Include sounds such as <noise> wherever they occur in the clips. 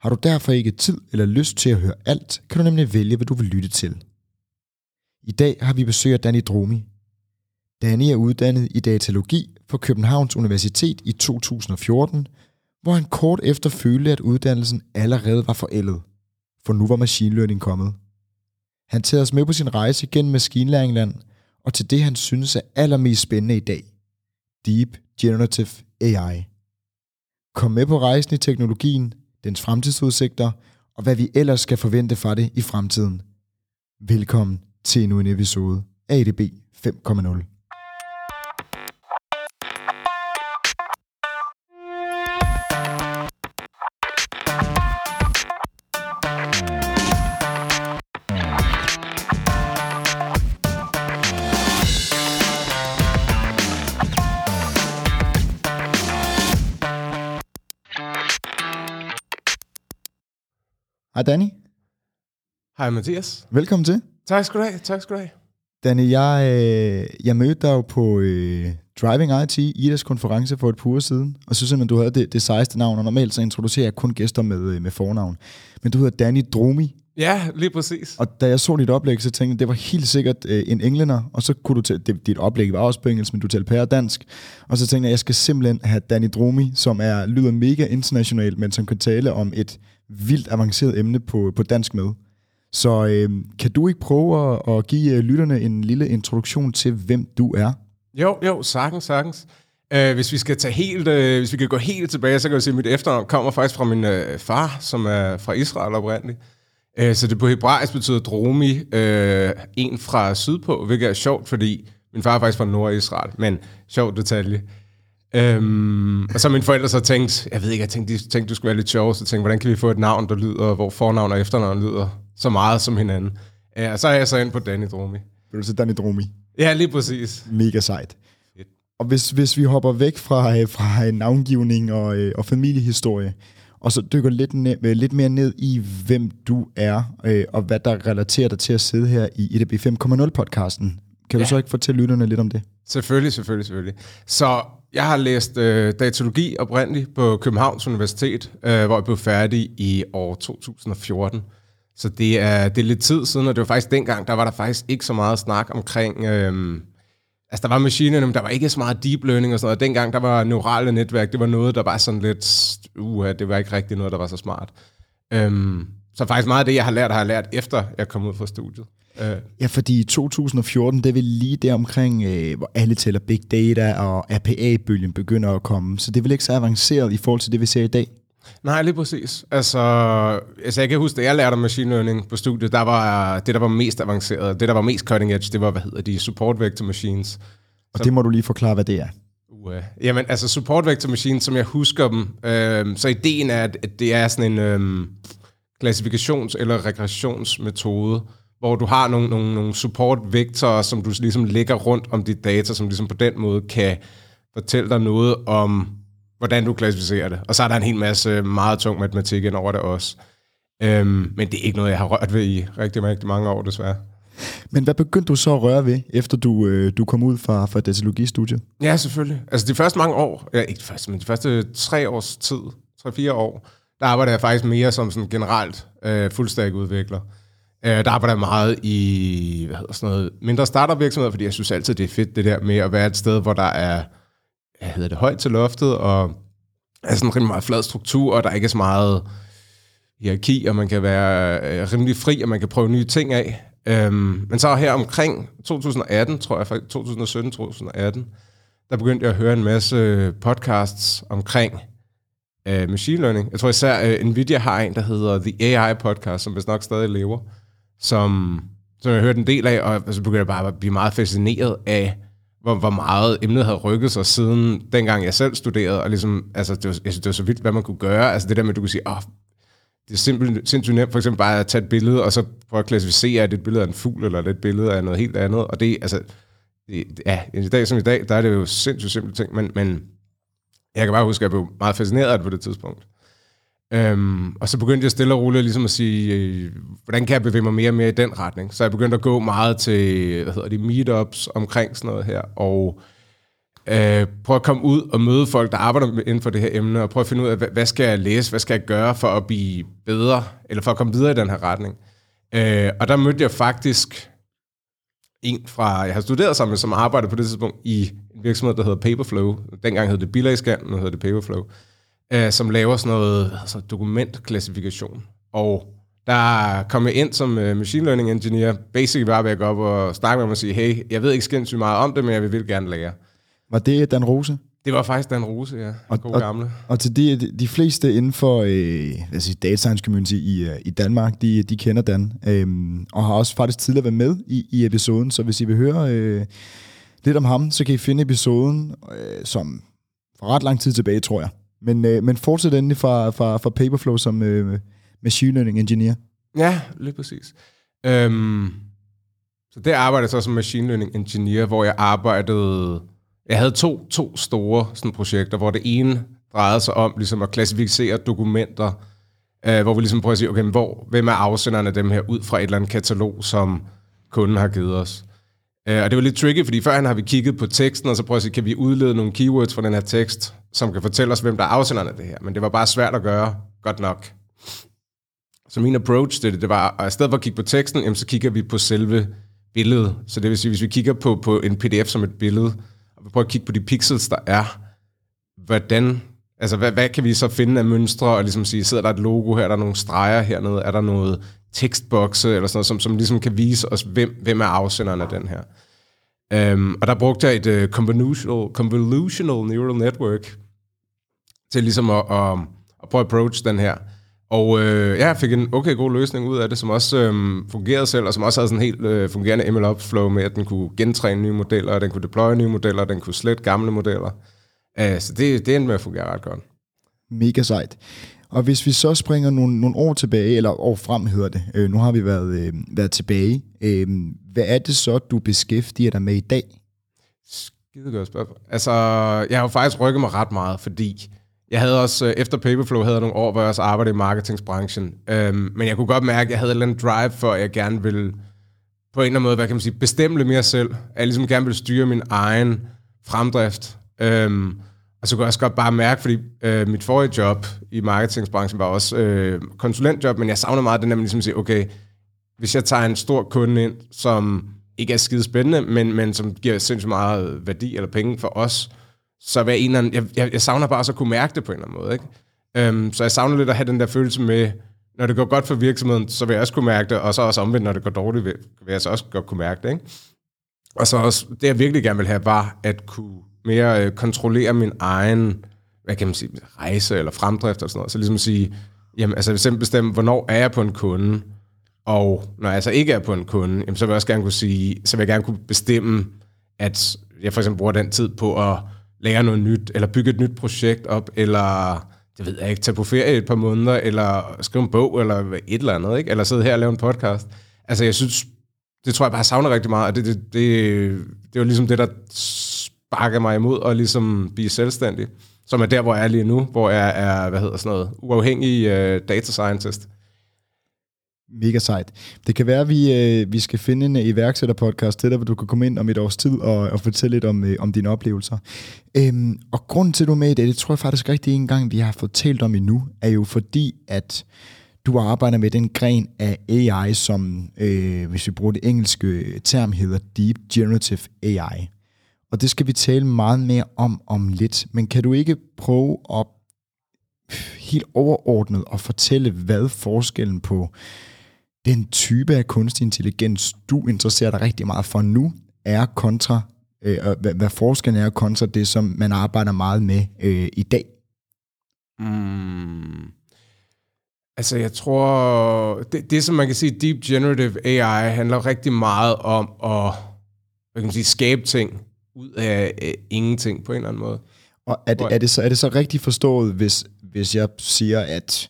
Har du derfor ikke tid eller lyst til at høre alt, kan du nemlig vælge, hvad du vil lytte til. I dag har vi besøg af Danny Dromi. Danny er uddannet i datalogi på Københavns Universitet i 2014, hvor han kort efter følte, at uddannelsen allerede var forældet, for nu var machine learning kommet. Han tager os med på sin rejse gennem maskinlæringland, og til det han synes er allermest spændende i dag, Deep Generative AI. Kom med på rejsen i teknologien, dens fremtidsudsigter og hvad vi ellers skal forvente fra det i fremtiden. Velkommen til endnu en episode af ADB 5.0. Hej Danny. Hej Mathias. Velkommen til. Tak skal du have, tak skal du have. Danny, jeg, øh, jeg mødte dig jo på øh, Driving IT, Idas konference for et par uger siden, og så simpelthen, du havde det, det sejeste navn, og normalt så introducerer jeg kun gæster med, øh, med fornavn. Men du hedder Danny Dromi, Ja, lige præcis. og da jeg så dit oplæg, så tænkte jeg, det var helt sikkert øh, en englænder, og så kunne du tage, det, dit oplæg var også på engelsk, men du talte pære dansk, og så tænkte jeg, jeg skal simpelthen have Danny Dromi, som er lyder mega international, men som kan tale om et vildt avanceret emne på, på dansk med. Så øh, kan du ikke prøve at, at give øh, lytterne en lille introduktion til, hvem du er? Jo, jo, sagtens, sagtens. Uh, hvis vi skal tage helt, uh, hvis vi kan gå helt tilbage, så kan jeg sige, at mit efternavn kommer faktisk fra min uh, far, som er fra Israel oprindeligt. Uh, så det på hebraisk betyder dromi, uh, en fra sydpå, hvilket er sjovt, fordi min far er faktisk fra Nordisrael, men sjov detalje. Um, og så mine forældre så tænkt, jeg ved ikke, jeg tænkte, de tænkte, du skulle være lidt sjov, så tænkte, hvordan kan vi få et navn, der lyder, hvor fornavn og efternavn lyder så meget som hinanden. Ja, og så er jeg så ind på Danny Dromi. Vil du sige Danny Dromi? Ja, lige præcis. Mega sejt. Fedt. Og hvis, hvis vi hopper væk fra, øh, fra øh, navngivning og, øh, og familiehistorie, og så dykker lidt, ned, øh, lidt mere ned i, hvem du er, øh, og hvad der relaterer dig til at sidde her i EDB 5.0-podcasten. Kan du Ja. så ikke fortælle lytterne lidt om det? Selvfølgelig, selvfølgelig, selvfølgelig. Så jeg har læst øh, datalogi oprindeligt på Københavns Universitet, øh, hvor jeg blev færdig i år 2014. Så det er, det er lidt tid siden, og det var faktisk dengang, der var der faktisk ikke så meget snak omkring... Øh, altså, der var machine learning, der var ikke så meget deep learning og sådan noget. Dengang, der var neurale netværk, det var noget, der var sådan lidt... Uh, det var ikke rigtig noget, der var så smart. Øh, så faktisk meget af det, jeg har lært, har jeg lært efter, jeg kom ud fra studiet. Øh, Ja, fordi i 2014, det er vel lige der omkring, øh, hvor alle tæller big data, og RPA-bølgen begynder at komme. Så det er vel ikke så avanceret i forhold til det, vi ser i dag? Nej, lige præcis. Altså, altså jeg kan huske, da jeg lærte om machine learning på studiet, der var det, der var mest avanceret, det, der var mest cutting edge, det var, hvad hedder de, support vector machines. Og det må du lige forklare, hvad det er. Uh, jamen, altså support vector machines, som jeg husker dem, øh, så ideen er, at at det er sådan en øh, klassifikations- eller regressionsmetode, hvor du har nogle, nogle, nogle support vektorer, som du ligesom lægger rundt om dit data, som ligesom på den måde kan fortælle dig noget om, hvordan du klassificerer det. Og så er der en hel masse meget tung matematik ind over det også. Øhm, men det er ikke noget, jeg har rørt ved i rigtig, rigtig mange år, desværre. Men hvad begyndte du så at røre ved, efter du, øh, du kom ud fra, fra datalogistudiet? Ja, selvfølgelig. Altså de første mange år, ja, ikke de første, men de første tre års tid, tre-fire år, der arbejder jeg faktisk mere som sådan generelt øh, fuldstack-udvikler. Øh, der arbejder jeg meget i hvad hedder sådan noget, mindre startup-virksomheder, fordi jeg synes altid, det er fedt det der med at være et sted, hvor der er hvad hedder det, højt til loftet, og er sådan en rimelig meget flad struktur, og der er ikke så meget hierarki, og man kan være øh, rimelig fri, og man kan prøve nye ting af. Øhm, men så her omkring 2018, tror jeg, 2017-2018, der begyndte jeg at høre en masse podcasts omkring øh, machine learning. Jeg tror især, øh, Nvidia har en, der hedder The AI Podcast, som vist nok stadig lever, som, som jeg hørte en del af, og så begyndte jeg bare at blive meget fascineret af, hvor, hvor meget emnet havde rykket sig siden dengang jeg selv studerede, og ligesom, altså, det var, jeg synes, det var så vildt, hvad man kunne gøre. Altså det der med, at du kunne sige, åh, det er simpelthen sindssygt nemt for eksempel bare at tage et billede, og så prøve at klassificere, at det er et billede af en fugl, eller det er et billede af noget helt andet. Og det, altså, det, ja, i dag som i dag, der er det jo sindssygt simple ting, men, men jeg kan bare huske, at jeg blev meget fascineret af det på det tidspunkt. Øhm, og så begyndte jeg stille og roligt ligesom at sige, øh, hvordan kan jeg bevæge mig mere og mere i den retning? Så jeg begyndte at gå meget til, hvad hedder det, meetups omkring sådan noget her, og øh, prøve at komme ud og møde folk, der arbejder inden for det her emne, og prøve at finde ud af, hvad, hvad skal jeg læse, hvad skal jeg gøre for at blive bedre, eller for at komme videre i den her retning. Øh, og der mødte jeg faktisk en fra, jeg har studeret sammen med, som arbejdede på det tidspunkt i en virksomhed, der hedder Paperflow. Dengang hed det Bilagscan, nu hedder det Paperflow. Øh, som laver sådan noget altså dokumentklassifikation. Og der kom jeg ind som uh, machine learning engineer, basically bare ved at gå op og snakke med dem og sige, hey, jeg ved ikke sindssygt meget om det, men jeg vil virkelig gerne lære. Var det Dan Rose? Det var faktisk Dan Rose, ja. Og, God og, gamle. Og til de, de fleste inden for øh, altså data science community i, uh, i Danmark, de, de kender Dan, øhm, og har også faktisk tidligere været med i, i episoden, så hvis I vil høre øh, lidt om ham, så kan I finde episoden, øh, som for ret lang tid tilbage, tror jeg. Men, øh, men fortsæt endelig fra, fra, fra Paperflow som øh, machine learning engineer. Ja, lige præcis. Øhm, så der arbejdede jeg så som machine learning engineer, hvor jeg arbejdede... Jeg havde to, to store sådan, projekter, hvor det ene drejede sig om ligesom at klassificere dokumenter, øh, hvor vi ligesom prøver at sige, okay, men hvor, hvem er afsenderne af dem her ud fra et eller andet katalog, som kunden har givet os. Øh, og det var lidt tricky, fordi førhen har vi kigget på teksten, og så prøver at se, kan vi udlede nogle keywords fra den her tekst, som kan fortælle os, hvem der er afsenderne af det her. Men det var bare svært at gøre godt nok. Så min approach til det, det var, at i stedet for at kigge på teksten, jamen, så kigger vi på selve billedet. Så det vil sige, hvis vi kigger på, på en pdf som et billede, og vi prøver at kigge på de pixels, der er, hvordan, altså hvad, hvad kan vi så finde af mønstre, og ligesom sige, sidder der et logo her, er der nogle streger hernede, er der noget tekstbokse, eller sådan noget, som, som ligesom kan vise os, hvem, hvem er afsenderen af den her. Um, og der brugte jeg et uh, convolutional, convolutional neural network til ligesom at, at, at prøve at approach den her. Og øh, ja, jeg fik en okay god løsning ud af det, som også øh, fungerede selv, og som også havde sådan en helt øh, fungerende MLOps flow med, at den kunne gentræne nye modeller, og den kunne deploye nye modeller, og den kunne slette gamle modeller. Uh, så det, det endte med at fungere ret godt. Mega sejt. Og hvis vi så springer nogle, nogle år tilbage, eller år frem hedder det, øh, nu har vi været, øh, været tilbage, øh, hvad er det så, du beskæftiger dig med i dag? Skide godt spørgsmål. Altså, jeg har jo faktisk rykket mig ret meget, fordi jeg havde også, øh, efter Paperflow, havde jeg nogle år, hvor jeg også arbejdede i marketingsbranchen. Øhm, men jeg kunne godt mærke, at jeg havde et eller andet drive for, at jeg gerne ville på en eller anden måde, hvad kan man sige, bestemme lidt mere selv. At jeg ligesom gerne ville styre min egen fremdrift. Øhm, og så kunne jeg også godt bare mærke, fordi øh, mit forrige job i marketingsbranchen var også øh, konsulentjob, men jeg savner meget den der, man ligesom siger, okay, hvis jeg tager en stor kunde ind, som ikke er skide spændende, men, men som giver sindssygt meget værdi eller penge for os, så hvad en eller anden, jeg, jeg, jeg savner bare også at kunne mærke det på en eller anden måde. Ikke? Øhm, så jeg savner lidt at have den der følelse med, når det går godt for virksomheden, så vil jeg også kunne mærke det, og så også omvendt, når det går dårligt, vil, vil jeg så også godt kunne mærke det. Ikke? Og så også, det jeg virkelig gerne vil have, var at kunne mere øh, kontrollere min egen, hvad kan man sige, rejse eller fremdrift og sådan noget. Så ligesom at sige, jamen altså simpelthen bestemme, hvornår er jeg på en kunde, og når jeg så ikke er på en kunde, jamen, så vil jeg også gerne kunne sige, så vil jeg gerne kunne bestemme, at jeg for eksempel bruger den tid på at lære noget nyt, eller bygge et nyt projekt op, eller det ved jeg ikke, tage på ferie et par måneder, eller skrive en bog, eller et eller andet, ikke? eller sidde her og lave en podcast. Altså jeg synes, det tror jeg bare, savner rigtig meget, og det, det, det, det var ligesom det, der bakke mig imod og ligesom blive selvstændig, som er der, hvor jeg er lige nu, hvor jeg er, hvad hedder sådan noget, uafhængig uh, data scientist. Mega sejt. Det kan være, at vi, øh, vi skal finde en øh, iværksætterpodcast til dig, hvor du kan komme ind om et års tid og, og fortælle lidt om, øh, om dine oplevelser. Øhm, og grunden til, at du er med i det, det tror jeg faktisk rigtig en gang, vi har fortalt om endnu, er jo fordi, at du arbejder med den gren af AI, som, øh, hvis vi bruger det engelske term, hedder Deep Generative AI. Og det skal vi tale meget mere om om lidt. Men kan du ikke prøve at helt overordnet at fortælle, hvad forskellen på den type af kunstig intelligens, du interesserer dig rigtig meget for nu, er kontra, øh, hvad, hvad forskellen er kontra det, som man arbejder meget med øh, i dag? Mm. Altså, jeg tror, det, det som man kan sige, Deep Generative AI handler rigtig meget om at hvad kan man sige, skabe ting ud af øh, ingenting på en eller anden måde. Og er det, er det, så, er det så rigtigt forstået, hvis, hvis jeg siger, at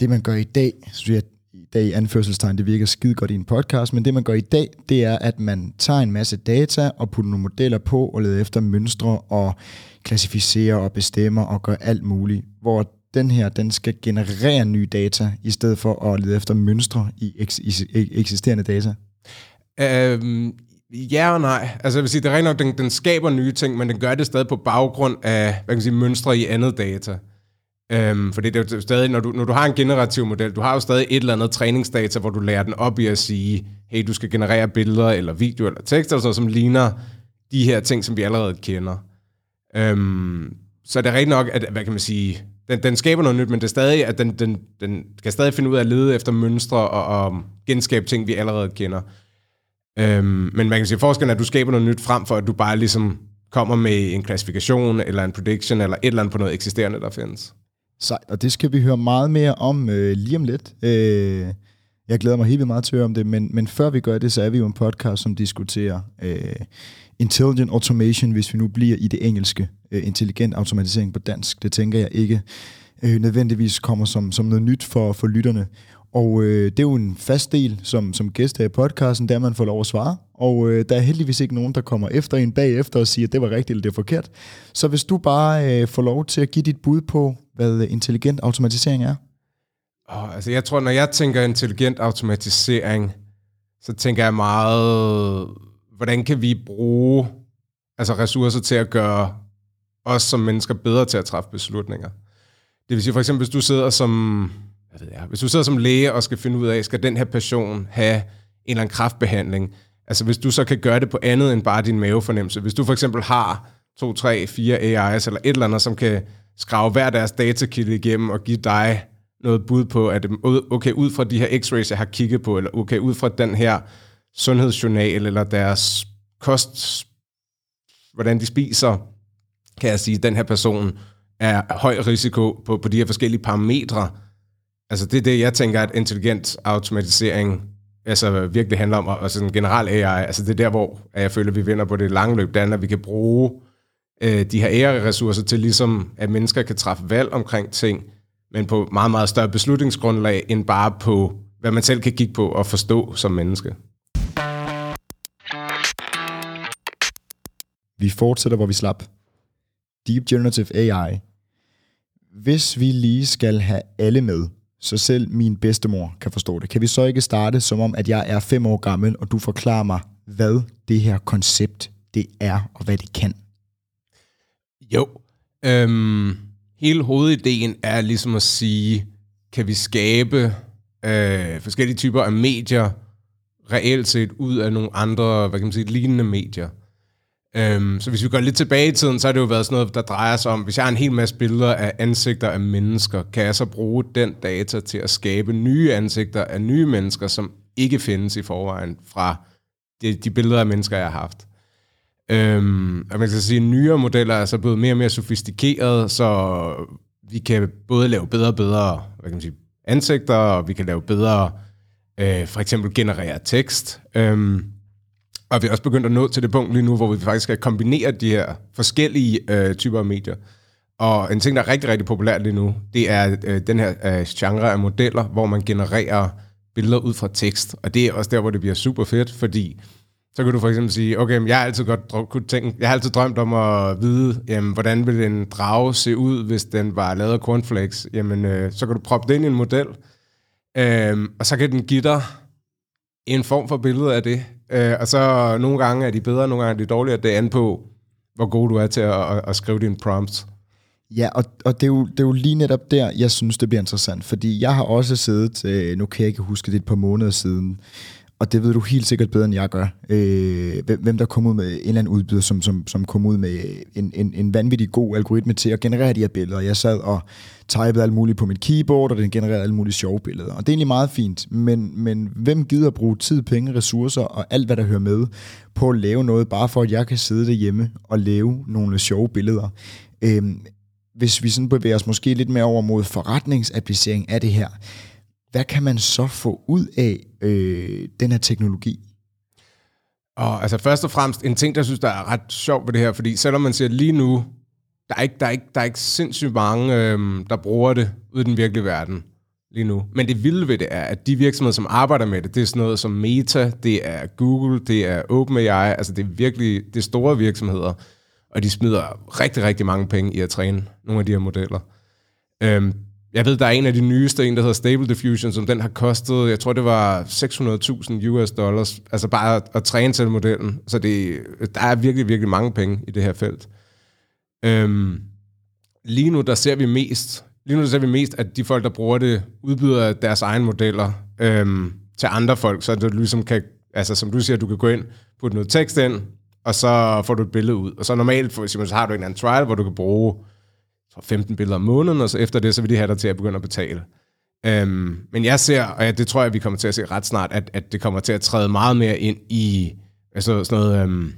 det man gør i dag, synes jeg, i dag i anførselstegn, det virker skide godt i en podcast, men det man gør i dag, det er, at man tager en masse data og putter nogle modeller på og leder efter mønstre og klassificerer og bestemmer og gør alt muligt, hvor den her, den skal generere nye data, i stedet for at lede efter mønstre i, eks, i eksisterende data? Øhm, ja og nej. Altså jeg vil sige, det er rent nok, den, den skaber nye ting, men den gør det stadig på baggrund af, hvad kan man sige, mønstre i andet data. Øhm, fordi det er jo stadig, når du, når du har en generativ model, du har jo stadig et eller andet træningsdata, hvor du lærer den op i at sige, hey, du skal generere billeder, eller video, eller tekst, eller sådan, som ligner de her ting, som vi allerede kender. Øhm, så det er rigtig nok, at, hvad kan man sige, den, den skaber noget nyt, men det er stadig, at den, den, den kan stadig finde ud af at lede efter mønstre og, og genskabe ting, vi allerede kender. Øhm, men man kan sige, forskellen er, at du skaber noget nyt frem for, at du bare ligesom kommer med en klassifikation, eller en prediction, eller et eller andet på noget eksisterende, der findes. Sejt, og det skal vi høre meget mere om øh, lige om lidt. Øh, jeg glæder mig helt vildt meget til at høre om det, men, men før vi gør det, så er vi jo en podcast, som diskuterer øh, intelligent automation, hvis vi nu bliver i det engelske. Øh, intelligent automatisering på dansk, det tænker jeg ikke øh, nødvendigvis kommer som, som noget nyt for, for lytterne. Og øh, det er jo en fast del som, som gæst her i podcasten, der man får lov at svare. Og øh, der er heldigvis ikke nogen, der kommer efter en bagefter og siger, at det var rigtigt eller det er forkert. Så hvis du bare øh, får lov til at give dit bud på, hvad intelligent automatisering er? Oh, altså jeg tror, når jeg tænker intelligent automatisering, så tænker jeg meget, hvordan kan vi bruge altså ressourcer til at gøre os som mennesker bedre til at træffe beslutninger. Det vil sige for eksempel, hvis du sidder som, hvad ved jeg, hvis du sidder som læge og skal finde ud af, skal den her person have en eller anden kraftbehandling, altså hvis du så kan gøre det på andet end bare din mavefornemmelse. Hvis du for eksempel har to, tre, fire AI's eller et eller andet, som kan skrave hver deres datakilde igennem og give dig noget bud på, at okay, ud fra de her x-rays, jeg har kigget på, eller okay, ud fra den her sundhedsjournal, eller deres kost, hvordan de spiser, kan jeg sige, at den her person er høj risiko på, på de her forskellige parametre. Altså det er det, jeg tænker, at intelligent automatisering altså virkelig handler om, altså sådan generelt AI, altså det er der, hvor jeg føler, at vi vinder på det lange løb, det er, at vi kan bruge øh, de her AI-ressourcer til ligesom, at mennesker kan træffe valg omkring ting, men på meget, meget større beslutningsgrundlag, end bare på, hvad man selv kan kigge på og forstå som menneske. Vi fortsætter, hvor vi slap. Deep Generative AI. Hvis vi lige skal have alle med, så selv min bedstemor kan forstå det, kan vi så ikke starte som om, at jeg er fem år gammel, og du forklarer mig, hvad det her koncept det er, og hvad det kan? Jo. Øhm, hele hovedideen er ligesom at sige, kan vi skabe øh, forskellige typer af medier reelt set ud af nogle andre, hvad kan man sige, lignende medier. Øhm, så hvis vi går lidt tilbage i tiden, så har det jo været sådan noget, der drejer sig om, hvis jeg har en hel masse billeder af ansigter af mennesker, kan jeg så bruge den data til at skabe nye ansigter af nye mennesker, som ikke findes i forvejen fra de, de billeder af mennesker, jeg har haft. Øhm, og man kan sige, at nyere modeller er så blevet mere og mere sofistikerede, så vi kan både lave bedre og bedre hvad kan man sige, ansigter, og vi kan lave bedre, øh, for eksempel generere tekst. Øhm, og vi er også begyndt at nå til det punkt lige nu, hvor vi faktisk skal kombinere de her forskellige øh, typer af medier. Og en ting, der er rigtig, rigtig populært lige nu, det er øh, den her øh, genre af modeller, hvor man genererer billeder ud fra tekst. Og det er også der, hvor det bliver super fedt, fordi så kan du for eksempel sige, okay, jeg har altid godt kunne tænke, jeg har altid drømt om at vide, jamen, hvordan vil en drage se ud, hvis den var lavet af cornflakes. Jamen, øh, så kan du proppe det ind i en model, øh, og så kan den give dig en form for billede af det. Øh, og så nogle gange er de bedre, nogle gange er de dårligere. Det er an på, hvor god du er til at, at, at skrive dine prompts. Ja, og, og det, er jo, det er jo lige netop der, jeg synes, det bliver interessant. Fordi jeg har også siddet, øh, nu kan jeg ikke huske det et par måneder siden, og det ved du helt sikkert bedre, end jeg gør, øh, hvem der kom ud med en eller anden udbyder, som, som, som kom ud med en, en, en vanvittig god algoritme til at generere de her billeder. Jeg sad og typede alt muligt på mit keyboard, og den genererede alle mulige sjove billeder. Og det er egentlig meget fint, men, men hvem gider at bruge tid, penge, ressourcer og alt, hvad der hører med, på at lave noget, bare for at jeg kan sidde derhjemme og lave nogle sjove billeder? Øh, hvis vi sådan bevæger os måske lidt mere over mod forretningsapplicering af det her, hvad kan man så få ud af øh, den her teknologi? Og altså først og fremmest en ting, der synes, der er ret sjovt ved det her, fordi selvom man ser lige nu, der er ikke, der er ikke, der er ikke sindssygt mange, øh, der bruger det ude i den virkelige verden. lige nu. Men det vilde ved det er, at de virksomheder, som arbejder med det, det er sådan noget som Meta, det er Google, det er OpenAI, altså det er virkelig det er store virksomheder, og de smider rigtig, rigtig mange penge i at træne nogle af de her modeller. Øhm, jeg ved, der er en af de nyeste, en der hedder Stable Diffusion, som den har kostet, jeg tror det var 600.000 US dollars, altså bare at, at træne til modellen. Så det, der er virkelig, virkelig mange penge i det her felt. Øhm, lige nu, der ser vi mest, lige nu der ser vi mest, at de folk, der bruger det, udbyder deres egne modeller øhm, til andre folk, så det ligesom kan, altså som du siger, du kan gå ind, putte noget tekst ind, og så får du et billede ud. Og så normalt, for eksempel, så har du en eller anden trial, hvor du kan bruge 15 billeder om måneden, og så efter det, så vil de have dig til at begynde at betale. Øhm, men jeg ser, og det tror jeg, vi kommer til at se ret snart, at, at det kommer til at træde meget mere ind i altså sådan noget øhm,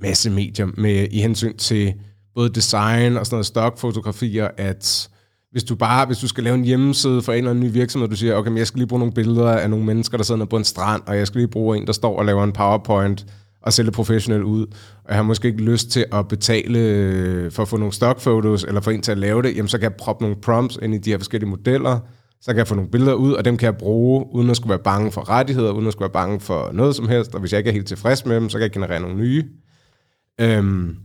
masse medier med, i hensyn til både design og sådan noget stockfotografier, at hvis du bare, hvis du skal lave en hjemmeside for en eller anden ny virksomhed, du siger, okay, men jeg skal lige bruge nogle billeder af nogle mennesker, der sidder på en strand, og jeg skal lige bruge en, der står og laver en PowerPoint, og sælge professionelt ud, og jeg har måske ikke lyst til at betale øh, for at få nogle stockfotos, eller for en til at lave det, jamen så kan jeg proppe nogle prompts ind i de her forskellige modeller, så kan jeg få nogle billeder ud, og dem kan jeg bruge, uden at skulle være bange for rettigheder, uden at skulle være bange for noget som helst, og hvis jeg ikke er helt tilfreds med dem, så kan jeg generere nogle nye. Øhm,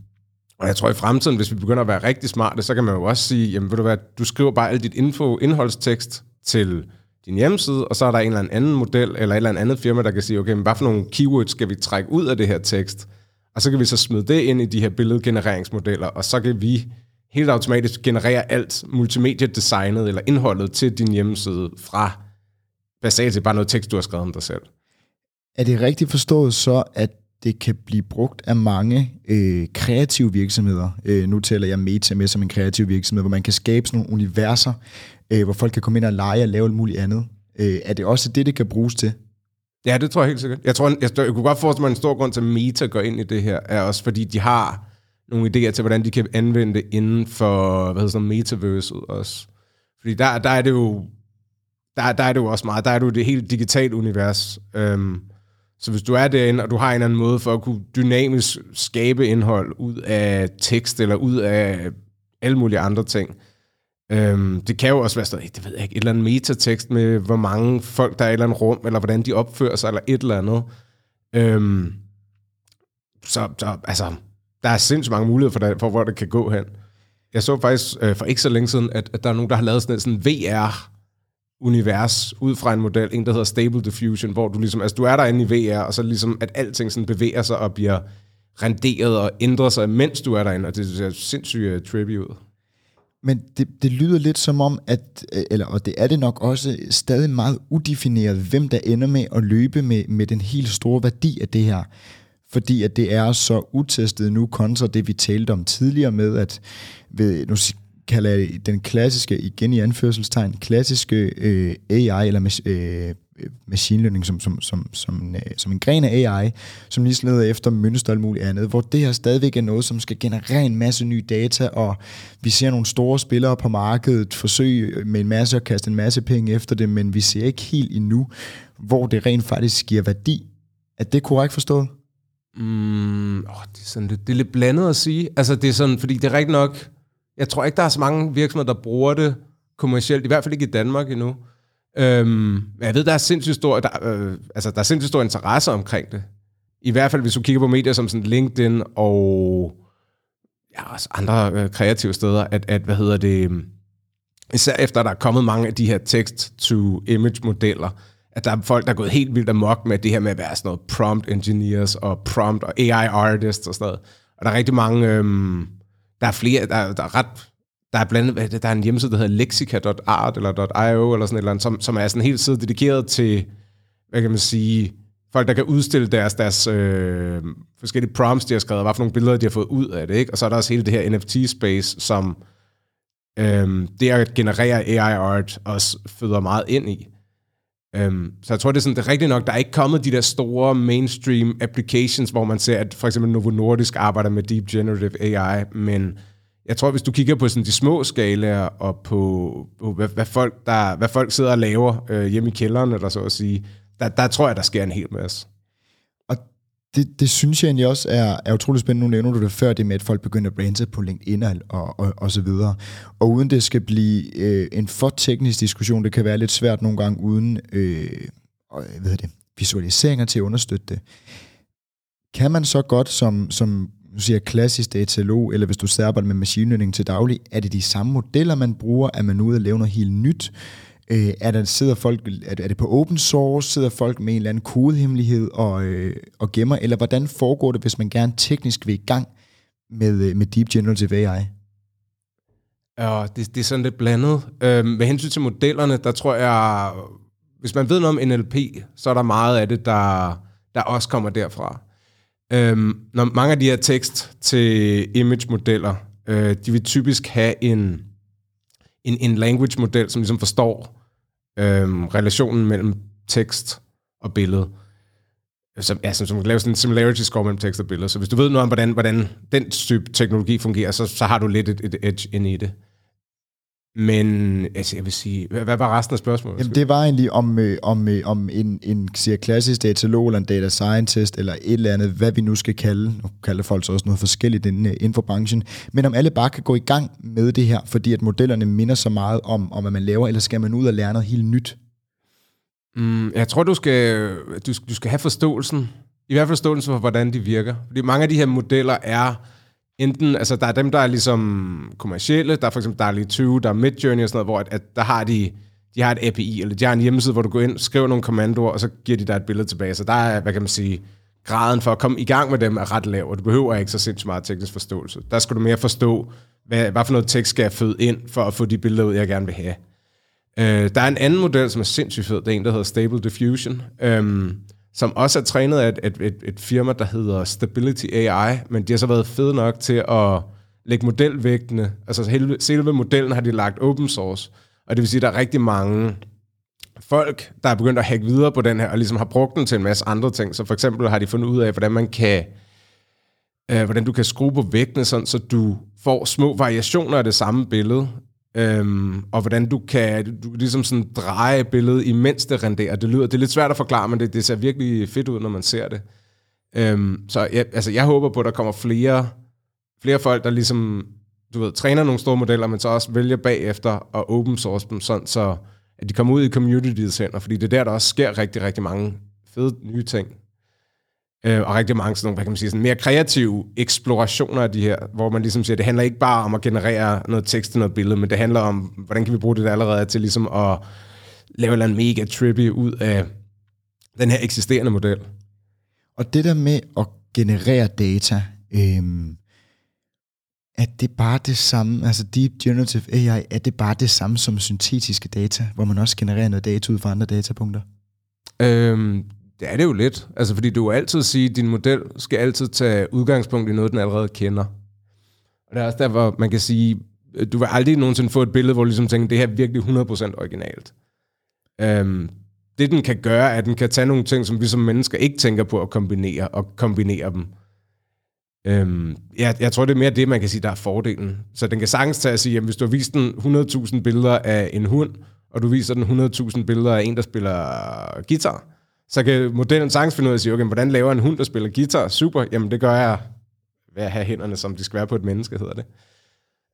og jeg tror i fremtiden, hvis vi begynder at være rigtig smarte, så kan man jo også sige, jamen ved du hvad, du skriver bare alt dit info, indholdstekst til din hjemmeside, og så er der en eller anden model, eller et eller andet firma, der kan sige, okay, men hvad for nogle keywords skal vi trække ud af det her tekst? Og så kan vi så smide det ind i de her billedgenereringsmodeller, og så kan vi helt automatisk generere alt multimedia-designet eller indholdet til din hjemmeside fra basalt set bare noget tekst, du har skrevet om dig selv. Er det rigtigt forstået så, at det kan blive brugt af mange øh, kreative virksomheder. Øh, nu tæller jeg Meta med som en kreativ virksomhed, hvor man kan skabe sådan nogle universer, øh, hvor folk kan komme ind og lege og lave alt muligt andet. Øh, er det også det, det kan bruges til? Ja, det tror jeg helt sikkert. Jeg, tror, jeg, jeg kunne godt forestille mig, en stor grund til, at Meta går ind i det her, er også fordi, de har nogle idéer til, hvordan de kan anvende det inden for, hvad hedder sådan, metaverset også. Fordi der, der er det jo, der, der er det jo også meget, der er det jo det helt digitale univers. Øhm, så hvis du er derinde, og du har en eller anden måde for at kunne dynamisk skabe indhold ud af tekst, eller ud af alle mulige andre ting, Øhm, det kan jo også være sådan, det ved jeg ikke, et eller andet metatekst med, hvor mange folk der er i et eller andet rum, eller hvordan de opfører sig, eller et eller andet. Øhm, så, så altså, der er sindssygt mange muligheder for, der, for hvor det kan gå hen. Jeg så faktisk øh, for ikke så længe siden, at, at der er nogen, der har lavet sådan et sådan VR-univers ud fra en model, en der hedder Stable Diffusion, hvor du ligesom, altså du er derinde i VR, og så ligesom, at alting sådan bevæger sig og bliver renderet og ændrer sig, mens du er derinde, og det ser sindssygt uh, trippy ud. Men det, det lyder lidt som om, at, øh, eller, og det er det nok også, stadig meget udefineret, hvem der ender med at løbe med, med den helt store værdi af det her. Fordi at det er så utestet nu, kontra det vi talte om tidligere med, at ved, nu kalder jeg den klassiske, igen i anførselstegn, klassiske øh, AI, eller øh, machine learning som, som, som, som, en, øh, som en gren af AI, som lige leder efter mønster og muligt andet, hvor det her stadigvæk er noget, som skal generere en masse nye data, og vi ser nogle store spillere på markedet forsøge øh, med en masse at kaste en masse penge efter det, men vi ser ikke helt endnu, hvor det rent faktisk giver værdi. Er det korrekt forstået? Mm, oh, det, er sådan, lidt, det er lidt blandet at sige. Altså, det er sådan, fordi det er rigtigt nok, jeg tror ikke, der er så mange virksomheder, der bruger det kommercielt, i hvert fald ikke i Danmark endnu. Øhm, jeg ved, der er sindssygt stor, der, øh, altså, der er sindssygt stor interesse omkring det. I hvert fald, hvis du kigger på medier som sådan LinkedIn og ja, også andre øh, kreative steder, at, at, hvad hedder det, øhm, især efter der er kommet mange af de her text-to-image-modeller, at der er folk, der er gået helt vildt amok med det her med at være sådan noget prompt engineers og prompt og AI artists og sådan noget. Og der er rigtig mange, øhm, der er flere, der, der er ret der er blandt andet, der er en hjemmeside, der hedder lexica.art eller .io eller sådan et eller andet, som, som er sådan helt side dedikeret til, hvad kan man sige, folk, der kan udstille deres, deres øh, forskellige prompts, de har skrevet, hvad for nogle billeder, de har fået ud af det, ikke? Og så er der også hele det her NFT-space, som øh, det at generere AI-art også føder meget ind i. Um, så jeg tror, det er, sådan, det er rigtigt nok, der er ikke kommet de der store mainstream applications, hvor man ser, at for eksempel Novo Nordisk arbejder med Deep Generative AI, men jeg tror, hvis du kigger på sådan de små skalaer, og på, på hvad, hvad, folk, der, hvad folk sidder og laver øh, hjemme i kælderen, eller så at sige, der, der tror jeg, der sker en hel masse. Og det, det synes jeg egentlig også er, er utrolig spændende. Nu nævner du det før, det med, at folk begynder at brande på LinkedIn og, og, og så videre. Og uden det skal blive øh, en for teknisk diskussion, det kan være lidt svært nogle gange uden øh, hvad hedder det, visualiseringer til at understøtte det. Kan man så godt som, som du siger klassisk DTLO, eller hvis du arbejder med machine learning til daglig, er det de samme modeller, man bruger? Er man ude og lave noget helt nyt? Øh, er, der, sidder folk, er, det, er det på open source? Sidder folk med en eller anden kodehemmelighed og, øh, og gemmer? Eller hvordan foregår det, hvis man gerne teknisk vil i gang med, øh, med Deep Generative AI? Ja, det, det er sådan lidt blandet. Øh, med hensyn til modellerne, der tror jeg, hvis man ved noget om NLP, så er der meget af det, der, der også kommer derfra. Øhm, når mange af de her tekst til image-modeller, øh, de vil typisk have en, en, en language-model, som ligesom forstår øhm, relationen mellem tekst og billede. Som, ja, som, som kan lave sådan en similarity score mellem tekst og billede. Så hvis du ved noget om, hvordan, hvordan den type teknologi fungerer, så, så har du lidt et, et edge ind i det. Men altså, jeg vil sige, hvad, hvad var resten af spørgsmålet? Jamen, det var egentlig om, øh, om, øh, om en, en siger, klassisk datalog eller en data scientist, eller et eller andet, hvad vi nu skal kalde, nu kalder folk så også noget forskelligt inden, øh, inden for branchen, men om alle bare kan gå i gang med det her, fordi at modellerne minder så meget om, om hvad man laver, eller skal man ud og lære noget helt nyt? Mm, jeg tror, du skal, du, du skal have forståelsen, i hvert fald forståelsen for, hvordan de virker. Fordi mange af de her modeller er enten, altså der er dem, der er ligesom kommercielle, der er for eksempel Dali 20, der er Midjourney og sådan noget, hvor at, at der har de, de har et API, eller de har en hjemmeside, hvor du går ind, skriver nogle kommandoer, og så giver de dig et billede tilbage. Så der er, hvad kan man sige, graden for at komme i gang med dem er ret lav, og du behøver ikke så sindssygt meget teknisk forståelse. Der skal du mere forstå, hvad, hvad for noget tekst skal jeg føde ind, for at få de billeder ud, jeg gerne vil have. Øh, der er en anden model, som er sindssygt fed, det er en, der hedder Stable Diffusion. Øh, som også er trænet af et, et, et, et firma, der hedder Stability AI, men de har så været fede nok til at lægge modelvægtene, altså hele, selve modellen har de lagt open source, og det vil sige, at der er rigtig mange folk, der er begyndt at hacke videre på den her, og ligesom har brugt den til en masse andre ting. Så for eksempel har de fundet ud af, hvordan man kan, øh, hvordan du kan skrue på vægtene, sådan, så du får små variationer af det samme billede, Øhm, og hvordan du kan du, ligesom sådan dreje billedet, imens det renderer. Det lyder det er lidt svært at forklare, men det, det ser virkelig fedt ud, når man ser det. Øhm, så jeg, altså, jeg håber på, at der kommer flere, flere folk, der ligesom du ved, træner nogle store modeller, men så også vælger bagefter at open source dem, sådan så at de kommer ud i communityets hænder, fordi det er der, der også sker rigtig, rigtig mange fede nye ting. Øh, og rigtig mange sådan nogle, hvad kan man sige, sådan mere kreative eksplorationer af de her, hvor man ligesom siger, det handler ikke bare om at generere noget tekst til noget billede, men det handler om, hvordan kan vi bruge det der allerede til ligesom at lave en mega trippy ud af den her eksisterende model. Og det der med at generere data, øhm, er det bare det samme, altså Deep Generative AI, er det bare det samme som syntetiske data, hvor man også genererer noget data ud fra andre datapunkter? Øhm, det er det jo lidt. Altså, fordi du vil altid sige, at din model skal altid tage udgangspunkt i noget, den allerede kender. Og det er også der, hvor man kan sige, du vil aldrig nogensinde få et billede, hvor du ligesom tænker, det her er virkelig 100% originalt. Øhm, det den kan gøre, er, at den kan tage nogle ting, som vi som mennesker ikke tænker på at kombinere, og kombinere dem. Øhm, jeg, jeg tror, det er mere det, man kan sige, der er fordelen. Så den kan sagtens tage at sige, at hvis du har vist den 100.000 billeder af en hund, og du viser den 100.000 billeder af en, der spiller guitar, så kan modellen sagtens finde ud af at sige, okay, hvordan laver en hund, der spiller guitar? Super, jamen det gør jeg ved at have hænderne, som de skal være på et menneske, hedder det.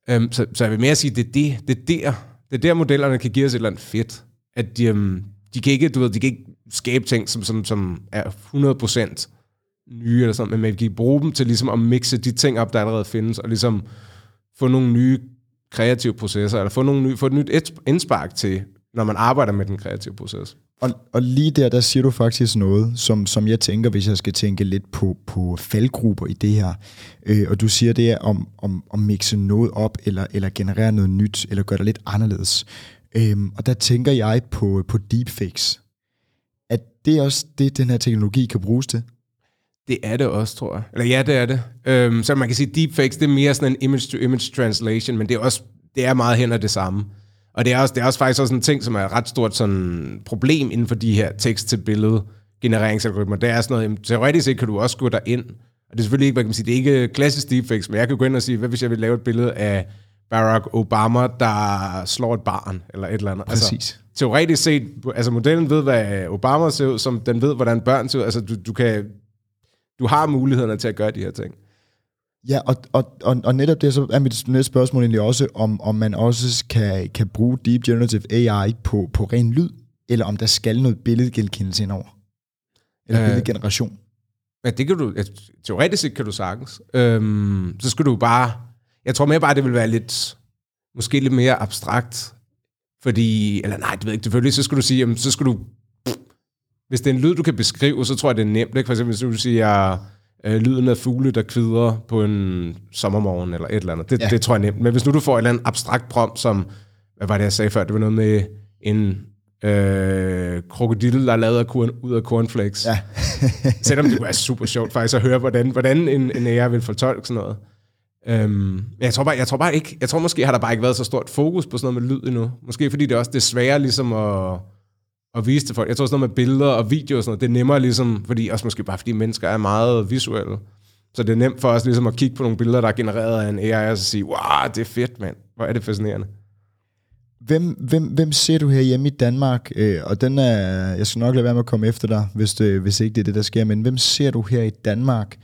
Øhm, så, så jeg vil mere sige, det er, det, det, er der, det er der, modellerne kan give os et eller andet fedt. At de, øhm, de, kan ikke, du ved, de kan ikke skabe ting, som, som, som er 100% nye, eller sådan, men man kan bruge dem til ligesom at mixe de ting op, der allerede findes, og ligesom få nogle nye kreative processer, eller få, nogle nye, få et nyt indspark til, når man arbejder med den kreative proces. Og, og lige der, der siger du faktisk noget, som, som jeg tænker, hvis jeg skal tænke lidt på, på faldgrupper i det her. Øh, og du siger det er om, om, om mixe noget op, eller, eller generere noget nyt, eller gøre det lidt anderledes. Øh, og der tænker jeg på, på deepfakes. At det er også det, den her teknologi kan bruges til? Det er det også, tror jeg. Eller ja, det er det. Øhm, så man kan sige, deepfakes, det er mere sådan en image-to-image translation, men det er også det er meget hen af det samme. Og det er, også, det er også faktisk også en ting, som er et ret stort sådan, problem inden for de her tekst-til-billede genereringsalgoritmer. Det er sådan noget, jamen, teoretisk set kan du også gå ind, og det er selvfølgelig ikke, hvad kan man sige, det er ikke klassisk deepfakes, men jeg kan gå ind og sige, hvad hvis jeg vil lave et billede af Barack Obama, der slår et barn, eller et eller andet. Altså, Præcis. Altså, teoretisk set, altså modellen ved, hvad Obama ser ud som, den ved, hvordan børn ser ud. Altså, du, du kan du har mulighederne til at gøre de her ting. Ja, og, og, og, og netop det så er mit næste spørgsmål egentlig også, om, om man også kan, kan bruge Deep Generative AI på, på ren lyd, eller om der skal noget billedgenkendelse indover. Eller øh, billedgeneration. Ja, det kan du, ja, teoretisk set kan du sagtens. Øhm, så skal du bare, jeg tror mere bare, det vil være lidt, måske lidt mere abstrakt, fordi, eller nej, det ved jeg ikke, selvfølgelig, så skal du sige, jamen, så skal du, hvis det er en lyd, du kan beskrive, så tror jeg, det er nemt, ikke? For eksempel, hvis du siger, øh, lyden af fugle, der kvider på en sommermorgen, eller et eller andet, det, ja. det tror jeg nemt. Men hvis nu du får et eller andet abstrakt prompt, som, hvad var det, jeg sagde før, det var noget med en øh, krokodille, der er lavet af korn, ud af cornflakes. Ja. <laughs> Selvom det kunne være super sjovt faktisk at høre, hvordan, hvordan en, en AI vil fortolke sådan noget. Øhm, jeg, tror bare, jeg tror bare ikke, jeg tror måske har der bare ikke været så stort fokus på sådan noget med lyd endnu. Måske fordi det er også det svære ligesom at, og vise til folk. Jeg tror sådan noget med billeder og videoer og sådan noget, det er nemmere ligesom, fordi også måske bare fordi mennesker er meget visuelle. Så det er nemt for os ligesom at kigge på nogle billeder, der er genereret af en AI, og så sige, wow, det er fedt, mand. Hvor er det fascinerende. Hvem, hvem, hvem ser du her hjemme i Danmark? Øh, og den er, jeg skal nok lade være med at komme efter dig, hvis, det, hvis ikke det er det, der sker. Men hvem ser du her i Danmark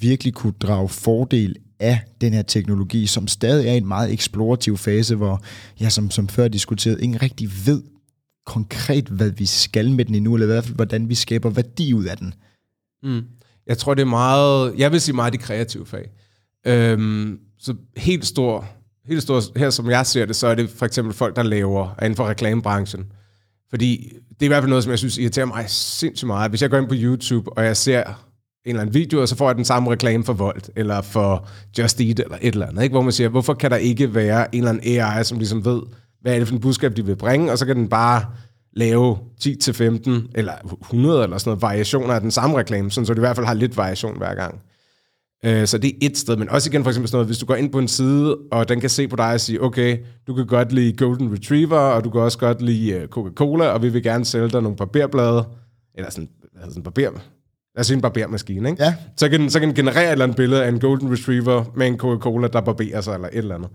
virkelig kunne drage fordel af den her teknologi, som stadig er i en meget eksplorativ fase, hvor, ja, som, som før diskuteret, ingen rigtig ved konkret, hvad vi skal med den endnu, eller i hvert fald, hvordan vi skaber værdi ud af den. Mm. Jeg tror, det er meget, jeg vil sige meget de kreative fag. Øhm, så helt stor helt stor, her som jeg ser det, så er det for eksempel folk, der laver inden for reklamebranchen. Fordi det er i hvert fald noget, som jeg synes irriterer mig sindssygt meget. Hvis jeg går ind på YouTube, og jeg ser en eller anden video, og så får jeg den samme reklame for Volt, eller for Just Eat, eller et eller andet. Ikke? Hvor man siger, hvorfor kan der ikke være en eller anden AI, som ligesom ved, hvad er det for en budskab, de vil bringe, og så kan den bare lave 10-15, eller 100 eller sådan noget variationer af den samme reklame, sådan så det i hvert fald har lidt variation hver gang. Øh, så det er et sted, men også igen for eksempel sådan noget, hvis du går ind på en side, og den kan se på dig og sige, okay, du kan godt lide Golden Retriever, og du kan også godt lide øh, Coca-Cola, og vi vil gerne sælge dig nogle barberblade, eller sådan, altså sådan barber, sige en barbermaskine, ikke? Ja. Så kan, så kan den generere et eller andet billede af en Golden Retriever med en Coca-Cola, der barberer sig, eller et eller andet.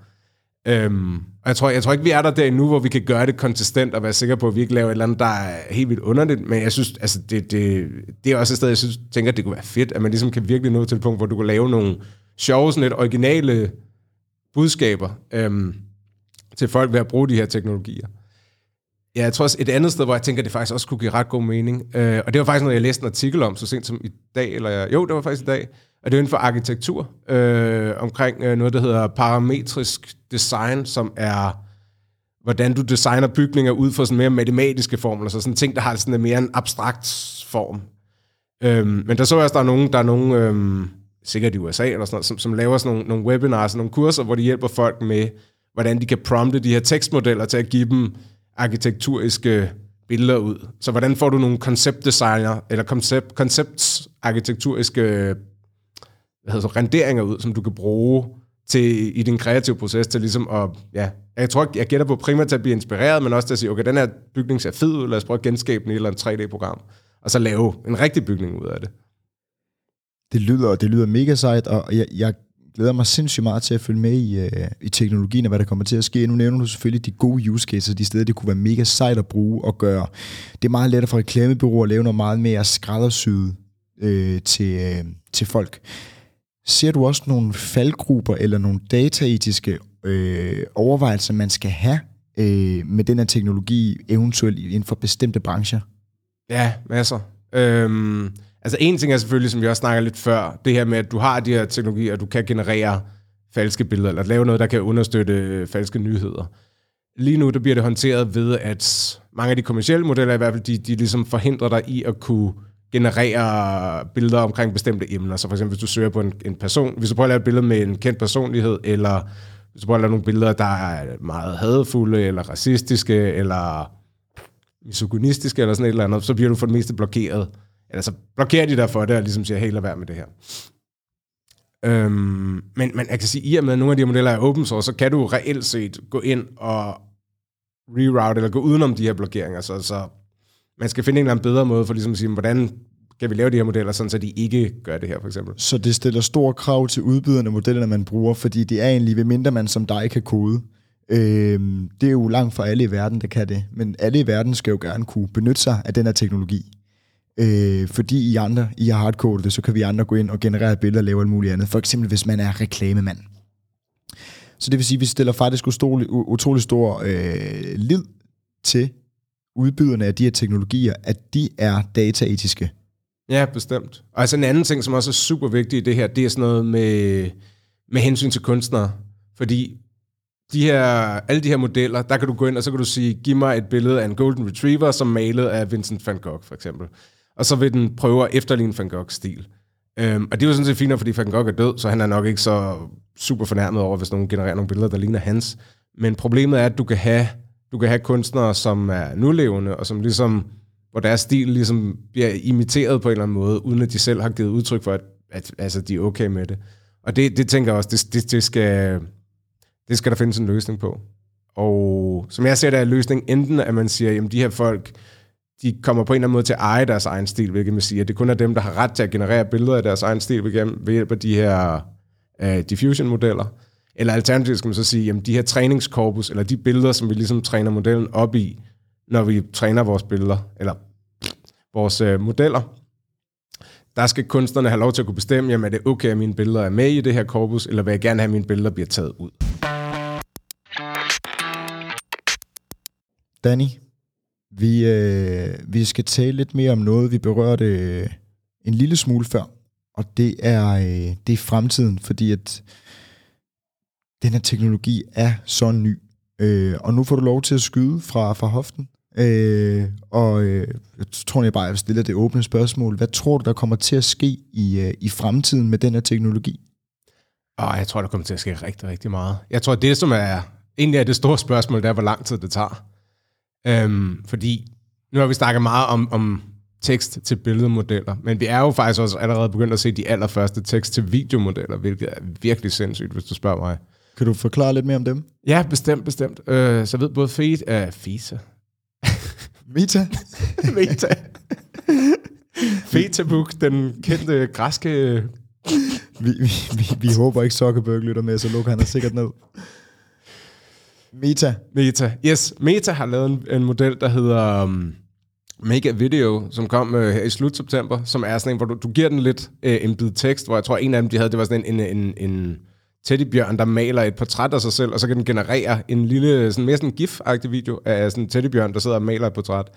Øhm, og jeg tror, jeg tror ikke, vi er der der endnu, hvor vi kan gøre det konsistent og være sikre på, at vi ikke laver et eller andet, der er helt vildt underligt. Men jeg synes, altså, det, det, det er også et sted, jeg synes, tænker, at det kunne være fedt, at man ligesom kan virkelig nå til et punkt, hvor du kan lave nogle sjove, sådan lidt originale budskaber øhm, til folk ved at bruge de her teknologier. Ja, jeg tror også et andet sted, hvor jeg tænker, at det faktisk også kunne give ret god mening. Øh, og det var faktisk noget, jeg læste en artikel om, så sent som i dag, eller jo, det var faktisk i dag, og det er inden for arkitektur, øh, omkring øh, noget, der hedder parametrisk design, som er, hvordan du designer bygninger ud fra sådan mere matematiske formler, så sådan ting, der har sådan en mere en abstrakt form. Øh, men der så også, der er nogen, der er nogen øh, sikkert i USA, eller sådan noget, som, som laver sådan nogle, nogle webinars, nogle kurser, hvor de hjælper folk med, hvordan de kan prompte de her tekstmodeller til at give dem arkitekturiske billeder ud. Så hvordan får du nogle konceptdesigner, eller koncept, konceptarkitekturiske hvad hedder så, renderinger ud, som du kan bruge til, i din kreative proces til ligesom at, ja, jeg tror, jeg gætter på primært til at blive inspireret, men også til at sige, okay, den her bygning ser fed ud, lad os prøve at genskabe den i et eller andet 3D-program, og så lave en rigtig bygning ud af det. Det lyder, det lyder mega sejt, og jeg, jeg glæder mig sindssygt meget til at følge med i, øh, i teknologien og hvad der kommer til at ske. Nu nævner du selvfølgelig de gode use cases, de steder, det kunne være mega sejt at bruge og gøre. Det er meget lettere for reklamebyråer at lave noget meget mere skræddersyet øh, til, øh, til folk. Ser du også nogle faldgrupper eller nogle dataetiske øh, overvejelser, man skal have øh, med den her teknologi, eventuelt inden for bestemte brancher? Ja, masser. Øhm, altså en ting er selvfølgelig, som vi også snakkede lidt før, det her med, at du har de her teknologier, og du kan generere falske billeder, eller lave noget, der kan understøtte øh, falske nyheder. Lige nu, der bliver det håndteret ved, at mange af de kommersielle modeller i hvert fald, de, de ligesom forhindrer dig i at kunne generere billeder omkring bestemte emner. Så for eksempel, hvis du søger på en, en person, hvis du prøver at lave et billede med en kendt personlighed, eller hvis du prøver at lave nogle billeder, der er meget hadfulde, eller racistiske, eller misogynistiske, eller sådan et eller andet, så bliver du for det meste blokeret. Eller så blokerer de dig for det, og ligesom siger, hey, lad være med det her. Øhm, men, men jeg kan sige, i og med, at nogle af de her modeller er open source, så kan du reelt set gå ind og reroute, eller gå udenom de her blokeringer. Så, så man skal finde en eller anden bedre måde for ligesom at sige, hvordan kan vi lave de her modeller, sådan så de ikke gør det her, for eksempel. Så det stiller store krav til udbyderne modellerne, man bruger, fordi det er egentlig, ved mindre man som dig kan kode. Øhm, det er jo langt fra alle i verden, der kan det, men alle i verden skal jo gerne kunne benytte sig af den her teknologi. Øh, fordi I andre, I har hardcode det, så kan vi andre gå ind og generere billeder og lave alt muligt andet. For eksempel hvis man er reklamemand. Så det vil sige, at vi stiller faktisk utrolig, utrolig stor øh, lid til udbyderne af de her teknologier, at de er dataetiske. Ja, bestemt. Og altså en anden ting, som også er super vigtig i det her, det er sådan noget med, med hensyn til kunstnere. Fordi de her, alle de her modeller, der kan du gå ind, og så kan du sige, giv mig et billede af en golden retriever, som malet af Vincent van Gogh, for eksempel. Og så vil den prøve at efterligne van Goghs stil. Øhm, og det er jo sådan set fint, fordi Van Gogh er død, så han er nok ikke så super fornærmet over, hvis nogen genererer nogle billeder, der ligner hans. Men problemet er, at du kan have, du kan have kunstnere, som er nulevende, og som ligesom, hvor deres stil ligesom bliver imiteret på en eller anden måde, uden at de selv har givet udtryk for, at, at altså, de er okay med det. Og det, det tænker jeg også, det, det, det, skal, det skal der findes en løsning på. Og som jeg ser det, er løsningen enten, at man siger, at de her folk, de kommer på en eller anden måde til at eje deres egen stil, hvilket man siger, at det kun er dem, der har ret til at generere billeder af deres egen stil ved hjælp af de her uh, diffusion-modeller. Eller alternativt skal man så sige, jamen de her træningskorpus, eller de billeder, som vi ligesom træner modellen op i, når vi træner vores billeder, eller vores øh, modeller, der skal kunstnerne have lov til at kunne bestemme, jamen er det okay, at mine billeder er med i det her korpus, eller vil jeg gerne have, at mine billeder bliver taget ud? Danny, vi, øh, vi skal tale lidt mere om noget, vi berørte øh, en lille smule før, og det er, øh, det er fremtiden, fordi at den her teknologi er så ny, øh, og nu får du lov til at skyde fra, fra hoften. Øh, og øh, jeg tror jeg bare, jeg stiller det åbne spørgsmål. Hvad tror du, der kommer til at ske i, øh, i fremtiden med den her teknologi? Og jeg tror, der kommer til at ske rigtig, rigtig meget. Jeg tror, det som er egentlig er det store spørgsmål, det er, hvor lang tid det tager. Øhm, fordi nu har vi snakket meget om, om tekst til billedmodeller, men vi er jo faktisk også allerede begyndt at se de allerførste tekst til videomodeller, hvilket er virkelig sindssygt, hvis du spørger mig. Kan du forklare lidt mere om dem? Ja, bestemt, bestemt. Øh, så ved både Fete, uh, Fisa. Meta? <laughs> Meta. Fetabook, den kendte græske... vi, vi, vi, vi håber ikke, Zuckerberg lytter med, så lukker han os sikkert ned. Meta. Meta. Yes, Meta har lavet en, en model, der hedder um, Make a Video, som kom uh, her i slut september, som er sådan en, hvor du, du giver den lidt uh, en bid tekst, hvor jeg tror, en af dem, de havde, det var sådan en, en, en, en teddybjørn, der maler et portræt af sig selv, og så kan den generere en lille, sådan mere sådan gif-agtig video af sådan en teddybjørn, der sidder og maler et portræt.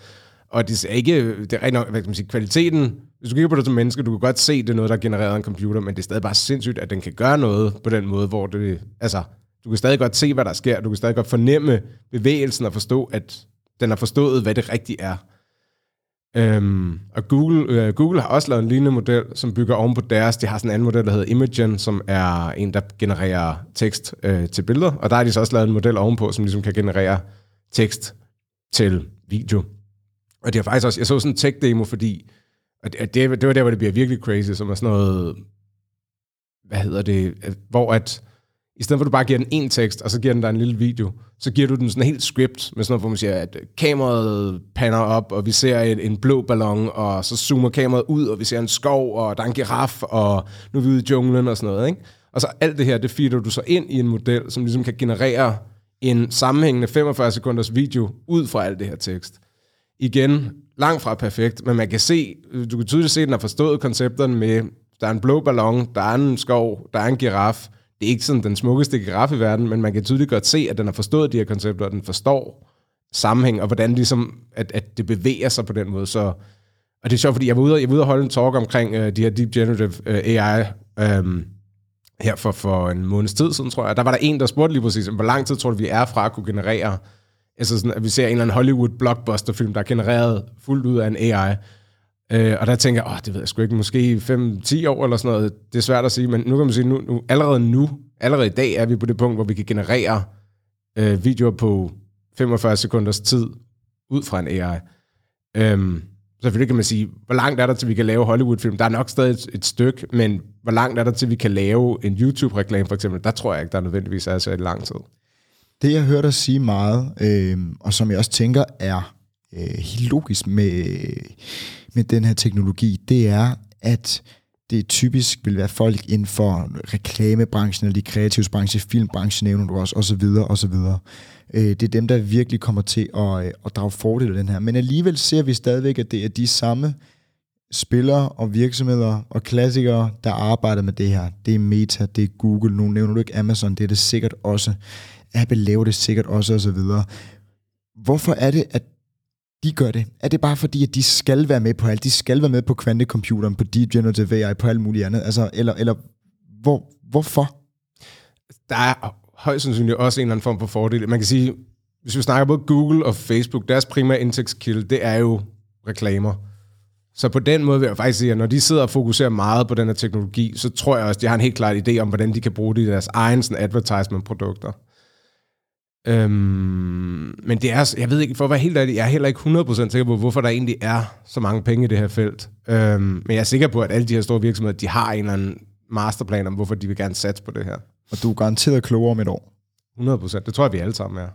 Og det er ikke, det er rigtig nok, hvad kan man sige, kvaliteten, hvis du kigger på det som menneske, du kan godt se, det er noget, der er genereret af en computer, men det er stadig bare sindssygt, at den kan gøre noget på den måde, hvor det, altså, du kan stadig godt se, hvad der sker, du kan stadig godt fornemme bevægelsen og forstå, at den har forstået, hvad det rigtigt er. Øhm, og Google, øh, Google har også lavet en lignende model, som bygger oven på deres. De har sådan en anden model, der hedder Imagen, som er en, der genererer tekst øh, til billeder. Og der har de så også lavet en model ovenpå, som ligesom kan generere tekst til video. Og det har faktisk også, jeg så sådan en tech-demo, fordi og det, det var der, hvor det bliver virkelig crazy, som er sådan noget, hvad hedder det, hvor at i stedet for at du bare giver den en tekst, og så giver den dig en lille video, så giver du den sådan helt script, med sådan noget, hvor man siger, at øh, kameraet panner op, og vi ser en, en blå ballon, og så zoomer kameraet ud, og vi ser en skov, og der er en giraf, og nu er vi ude i junglen og sådan noget. Ikke? Og så alt det her, det feeder du så ind i en model, som ligesom kan generere en sammenhængende 45 sekunders video ud fra alt det her tekst. Igen, langt fra perfekt, men man kan se, øh, du kan tydeligt se, at den har forstået koncepterne med, der er en blå ballon, der er en skov, der er en giraf, det er ikke sådan den smukkeste giraf i verden, men man kan tydeligt godt se, at den har forstået de her koncepter, og den forstår sammenhæng, og hvordan ligesom, at, at det bevæger sig på den måde. Så, og det er sjovt, fordi jeg var ude, jeg var ude og holde en talk omkring øh, de her Deep Generative øh, AI um, øh, her for, for en måneds tid siden, tror jeg. Der var der en, der spurgte lige præcis, hvor lang tid tror du, vi er fra at kunne generere, altså sådan, at vi ser en eller anden Hollywood blockbuster-film, der er genereret fuldt ud af en AI. Øh, og der tænker jeg, åh, det ved jeg sgu ikke, måske 5-10 år eller sådan noget. Det er svært at sige, men nu kan man sige, nu, nu, allerede nu, allerede i dag er vi på det punkt, hvor vi kan generere øh, videoer på 45 sekunders tid ud fra en AI. Øhm, selvfølgelig kan man sige, hvor langt er der til, vi kan lave Hollywood-film? Der er nok stadig et, et stykke, men hvor langt er der til, vi kan lave en YouTube-reklame for eksempel? Der tror jeg ikke, der nødvendigvis er så lang tid. Det, jeg hørte dig sige meget, øh, og som jeg også tænker er øh, helt logisk med, med den her teknologi, det er, at det typisk vil være folk inden for reklamebranchen, eller de kreative branche, filmbranchen nævner du også, osv. osv. Øh, det er dem, der virkelig kommer til at, øh, at drage fordel af den her. Men alligevel ser vi stadigvæk, at det er de samme spillere og virksomheder og klassikere, der arbejder med det her. Det er Meta, det er Google, nu nævner du ikke Amazon, det er det sikkert også. Apple laver det sikkert også, og så videre. Hvorfor er det, at de gør det? Er det bare fordi, at de skal være med på alt? De skal være med på kvantecomputeren, på Deep Generative AI, på alt muligt andet? Altså, eller, eller hvor, hvorfor? Der er højst sandsynligt også en eller anden form for fordel. Man kan sige, hvis vi snakker både Google og Facebook, deres primære indtægtskilde, det er jo reklamer. Så på den måde vil jeg faktisk sige, at når de sidder og fokuserer meget på den her teknologi, så tror jeg også, at de har en helt klar idé om, hvordan de kan bruge det i deres egen sådan, advertisement-produkter. Øhm, men det er, jeg ved ikke, for at være helt ærlig, jeg er heller ikke 100% sikker på, hvorfor der egentlig er så mange penge i det her felt. Øhm, men jeg er sikker på, at alle de her store virksomheder, de har en eller anden masterplan om, hvorfor de vil gerne satse på det her. Og du er garanteret klogere om et år. 100%, det tror jeg, vi alle sammen er.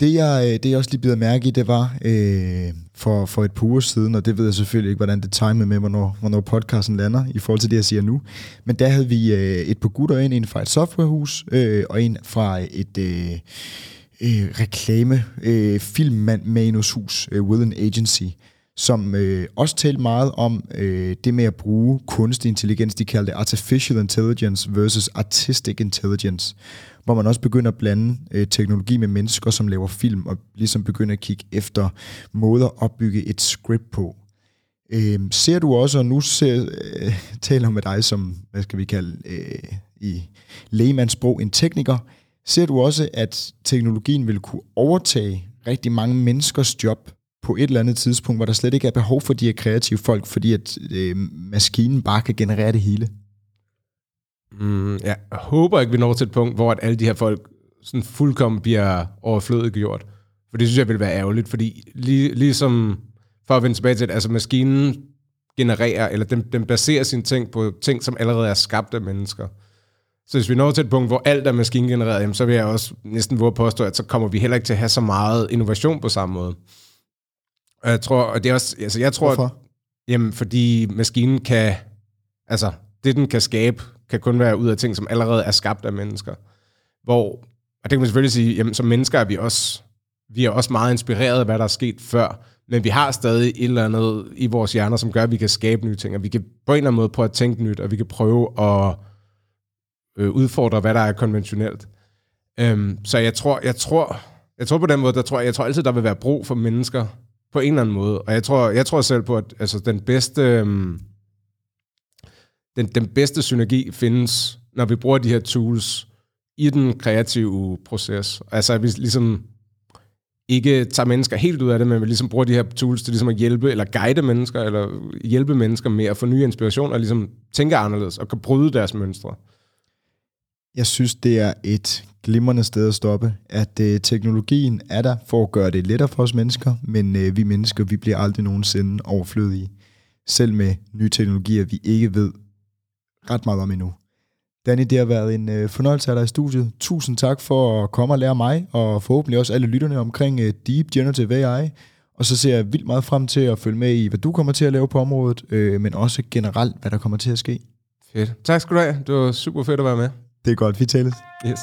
Det jeg, øh, det jeg også lige bider mærke i, det var øh, for, for et par uger siden, og det ved jeg selvfølgelig ikke, hvordan det timer med, hvornår, hvornår podcasten lander i forhold til det, jeg siger nu. Men der havde vi øh, et par gutter ind, en fra et softwarehus, øh, og en fra et øh, øh, reklame øh, filmmanushus, øh, with an Agency, som øh, også talte meget om øh, det med at bruge kunstig intelligens, de kalder det artificial intelligence versus artistic intelligence hvor man også begynder at blande øh, teknologi med mennesker, som laver film, og ligesom begynder at kigge efter måder at opbygge et script på. Øh, ser du også, og nu ser, øh, <laughs> taler med dig som, hvad skal vi kalde, øh, i lægemandsprog, en tekniker, ser du også, at teknologien vil kunne overtage rigtig mange menneskers job på et eller andet tidspunkt, hvor der slet ikke er behov for de her kreative folk, fordi at øh, maskinen bare kan generere det hele? Mm, jeg håber ikke, vi når til et punkt, hvor at alle de her folk sådan fuldkommen bliver overflødigt gjort. For det synes jeg vil være ærgerligt, fordi lige, ligesom for at vende tilbage til det, altså maskinen genererer, eller den, den baserer sine ting på ting, som allerede er skabt af mennesker. Så hvis vi når til et punkt, hvor alt er maskingenereret, jamen, så vil jeg også næsten våge påstå, at så kommer vi heller ikke til at have så meget innovation på samme måde. Og jeg tror, og det er også, altså jeg tror, Hvorfor? At, jamen, fordi maskinen kan, altså det den kan skabe, kan kun være ud af ting, som allerede er skabt af mennesker. Hvor, og det kan man selvfølgelig sige, jamen som mennesker er vi også, vi er også meget inspireret af, hvad der er sket før, men vi har stadig et eller andet i vores hjerner, som gør, at vi kan skabe nye ting, og vi kan på en eller anden måde prøve at tænke nyt, og vi kan prøve at øh, udfordre, hvad der er konventionelt. Øhm, så jeg tror, jeg tror, jeg tror på den måde, der tror jeg, jeg tror altid, der vil være brug for mennesker på en eller anden måde, og jeg tror, jeg tror selv på, at altså, den bedste, øhm, den, den bedste synergi findes, når vi bruger de her tools i den kreative proces. Altså at vi ligesom ikke tager mennesker helt ud af det, men vi ligesom bruger de her tools til ligesom at hjælpe eller guide mennesker, eller hjælpe mennesker med at få ny inspiration, og ligesom tænke anderledes, og kan bryde deres mønstre. Jeg synes, det er et glimrende sted at stoppe, at øh, teknologien er der for at gøre det lettere for os mennesker, men øh, vi mennesker, vi bliver aldrig nogensinde overflødige, selv med nye teknologier, vi ikke ved ret meget om endnu. Danny, det har været en øh, fornøjelse af dig i studiet. Tusind tak for at komme og lære mig, og forhåbentlig også alle lytterne omkring øh, Deep Generative AI. Og så ser jeg vildt meget frem til at følge med i, hvad du kommer til at lave på området, øh, men også generelt, hvad der kommer til at ske. Fedt. Tak skal du have. Det var super fedt at være med. Det er godt, vi tales. Yes.